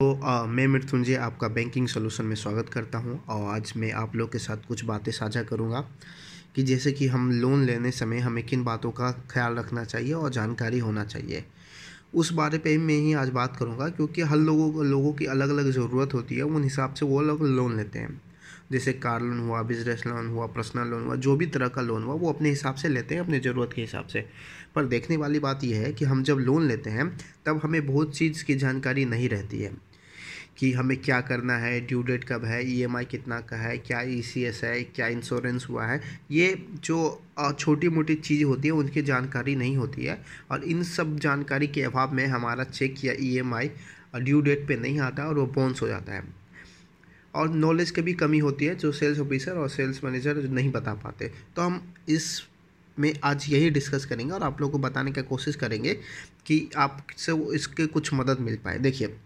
तो आ, मैं मृत्युंजय आपका बैंकिंग सोल्यूशन में स्वागत करता हूँ। और आज मैं आप लोग के साथ कुछ बातें साझा करूँगा कि जैसे कि हम लोन लेने समय हमें किन बातों का ख्याल रखना चाहिए और जानकारी होना चाहिए। उस बारे पे मैं ही आज बात करूँगा क्योंकि हर लोगों लोगों की अलग अलग ज़रूरत होती है उन हिसाब से वो लोग लोन लेते हैं। जैसे कार लोन हुआ बिज़नेस लोन हुआ पर्सनल लोन हुआ जो भी तरह का लोन हुआ वो अपने हिसाब से लेते हैं अपनी ज़रूरत के हिसाब से। पर देखने वाली बात यह है कि हम जब लोन लेते हैं तब हमें बहुत चीज़ की जानकारी नहीं रहती है। कि हमें क्या करना है, ड्यू डेट कब है ईएमआई कितना का है, क्या ईसीएस है, क्या इंश्योरेंस हुआ है, ये जो छोटी मोटी चीज़ होती है, उनकी जानकारी नहीं होती है और इन सब जानकारी के अभाव में हमारा चेक या ईएमआई ड्यू डेट पे नहीं आता और वो बाउंस हो जाता है। और नॉलेज की भी कमी होती है जो सेल्स ऑफिसर और सेल्स मैनेजर नहीं बता पाते। तो हम इस में आज यही डिस्कस करेंगे और आप लोगों को बताने की कोशिश करेंगे कि आपसे इसके कुछ मदद मिल पाए। देखिए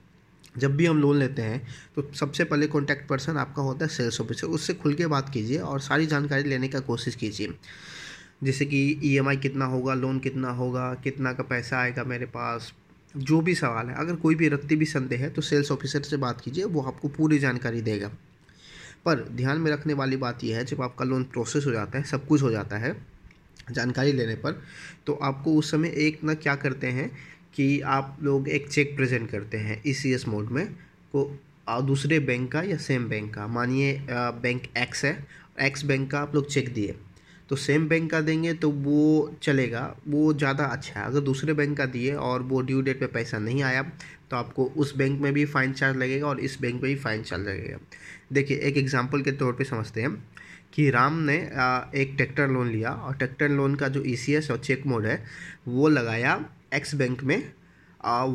जब भी हम लोन लेते हैं तो सबसे पहले कॉन्टैक्ट पर्सन आपका होता है सेल्स ऑफिसर उससे खुल के बात कीजिए और सारी जानकारी लेने का कोशिश कीजिए। जैसे कि ईएमआई कितना होगा लोन कितना होगा, कितना का पैसा आएगा मेरे पास, जो भी सवाल है। अगर कोई भी रखती भी संदेह है तो सेल्स ऑफिसर से बात कीजिए, वो आपको पूरी जानकारी देगा। पर ध्यान में रखने वाली बात यह है, जब आपका लोन प्रोसेस हो जाता है, सब कुछ हो जाता है, जानकारी लेने पर तो आपको उस समय एक ना क्या करते हैं कि आप लोग एक चेक प्रेजेंट करते हैं ई सी एस मोड में, को दूसरे बैंक का या सेम बैंक का? मानिए बैंक एक्स है एक्स बैंक का आप लोग चेक दिए। तो सेम बैंक का देंगे तो वो चलेगा, वो ज़्यादा अच्छा है। अगर दूसरे बैंक का दिए और वो ड्यू डेट पे पैसा नहीं आया तो आपको उस बैंक में भी फ़ाइन चार्ज लगेगा और इस बैंक में भी फ़ाइन चार्ज लगेगा। देखिए, एक एग्जांपल के तौर पे समझते हैं कि राम ने एक ट्रैक्टर लोन लिया और ट्रैक्टर लोन का जो ई e और चेक मोड है, वो लगाया एक्स बैंक में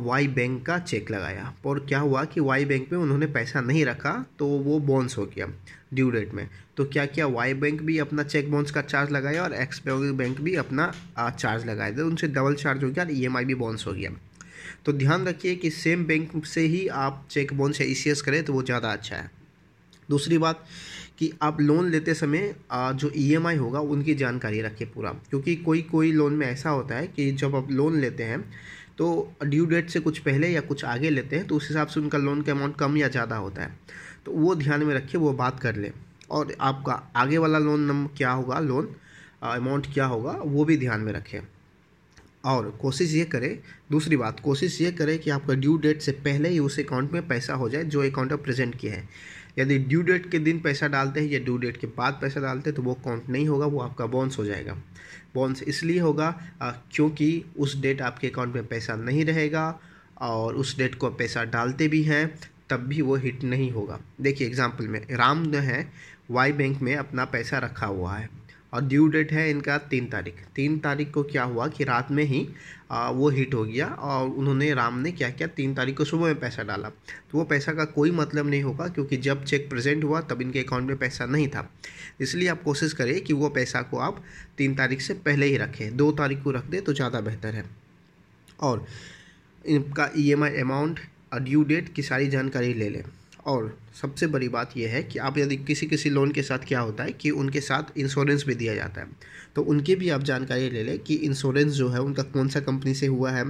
वाई बैंक का चेक लगाया। और क्या हुआ कि वाई बैंक में उन्होंने पैसा नहीं रखा तो वो बोन्स हो गया ड्यू डेट में। तो क्या किया वाई बैंक भी अपना चेक बोन्स का चार्ज लगाया और एक्स बैंक भी अपना चार्ज लगाया। तो उनसे डबल चार्ज हो गया और ई e भी बोन्स हो गया। तो ध्यान रखिए कि सेम बैंक से ही आप चेक बोन्स या ईसीएस करें तो वो ज़्यादा अच्छा है। दूसरी बात कि आप लोन लेते समय जो ईएमआई e होगा, उनकी जानकारी रखिए पूरा। क्योंकि कोई कोई लोन में ऐसा होता है कि जब आप लोन लेते हैं तो ड्यू डेट से कुछ पहले या कुछ आगे लेते हैं तो उस हिसाब से उनका लोन का अमाउंट कम या ज़्यादा होता है। तो वो ध्यान में रखिए, वो बात कर लें। और आपका आगे वाला लोन नंबर क्या होगा? लोन अमाउंट क्या होगा? वो भी ध्यान में रखें। और कोशिश ये करें, दूसरी बात, कोशिश ये करें कि आपका ड्यू डेट से पहले ही उस अकाउंट में पैसा हो जाए, जो अकाउंट आप प्रेजेंट किया है। यदि ड्यू डेट के दिन पैसा डालते हैं या ड्यू डेट के बाद पैसा डालते हैं तो वो काउंट नहीं होगा, वो आपका बॉन्स हो जाएगा। बॉन्स इसलिए होगा क्योंकि उस डेट आपके अकाउंट में पैसा नहीं रहेगा और उस डेट को पैसा डालते भी हैं, तब भी वो हिट नहीं होगा। देखिए एग्ज़ाम्पल में राम जो है वाई बैंक में अपना पैसा रखा हुआ है। और ड्यू डेट है इनका तीन तारीख। तीन तारीख को क्या हुआ कि रात में ही आ, वो हिट हो गया और उन्होंने राम ने क्या किया तीन तारीख को सुबह में पैसा डाला। तो वो पैसा का कोई मतलब नहीं होगा क्योंकि जब चेक प्रेजेंट हुआ तब इनके अकाउंट में पैसा नहीं था। इसलिए आप कोशिश करें कि वो पैसा को आप तीन तारीख से पहले ही रखें। दो तारीख को रख दें तो ज़्यादा बेहतर है। और इनका ई एम अमाउंट और ड्यू डेट की सारी जानकारी ले लें। और सबसे बड़ी बात यह है कि आप यदि किसी किसी लोन के साथ क्या होता है कि उनके साथ इंश्योरेंस भी दिया जाता है। तो उनकी भी आप जानकारी ले लें कि इंश्योरेंस जो है उनका कौन सा कंपनी से हुआ है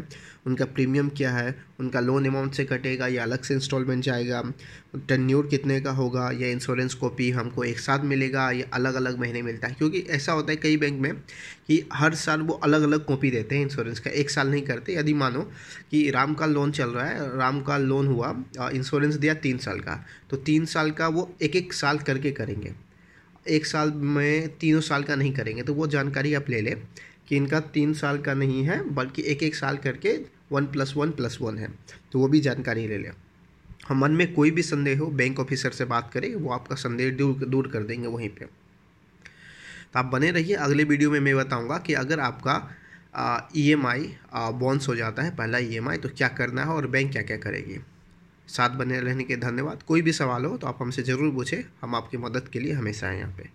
उनका प्रीमियम क्या है, उनका लोन अमाउंट से कटेगा या अलग से इंस्टॉलमेंट जाएगा टेन्यूर कितने का होगा, या इंश्योरेंस कॉपी हमको एक साथ मिलेगा या अलग अलग महीने मिलता है। क्योंकि ऐसा होता है कई बैंक में कि हर साल वो अलग अलग कॉपी देते हैं इंश्योरेंस का, एक साल नहीं करते। यदि मानो कि राम का लोन चल रहा है, राम का लोन हुआ इंश्योरेंस दिया तीन साल का तो तीन साल का वो एक एक साल करके करेंगे। एक साल में तीनों साल का नहीं करेंगे तो वो जानकारी आप ले लें कि इनका तीन साल का नहीं है, बल्कि एक एक साल करके one plus one plus one है। तो वो भी जानकारी ले लें। हम मन में कोई भी संदेह हो बैंक ऑफिसर से बात करें, वो आपका संदेह दूर दूर कर देंगे वहीं पे। तो आप बने रहिए। अगले वीडियो में मैं बताऊँगा कि अगर आपका ई एम आई बॉन्स हो जाता है, पहला ई एम आई तो क्या करना है और बैंक क्या क्या करेगी। साथ बने रहने के धन्यवाद। कोई भी सवाल हो तो आप हमसे ज़रूर पूछें। हम आपकी मदद के लिए हमेशा हैं यहाँ पे।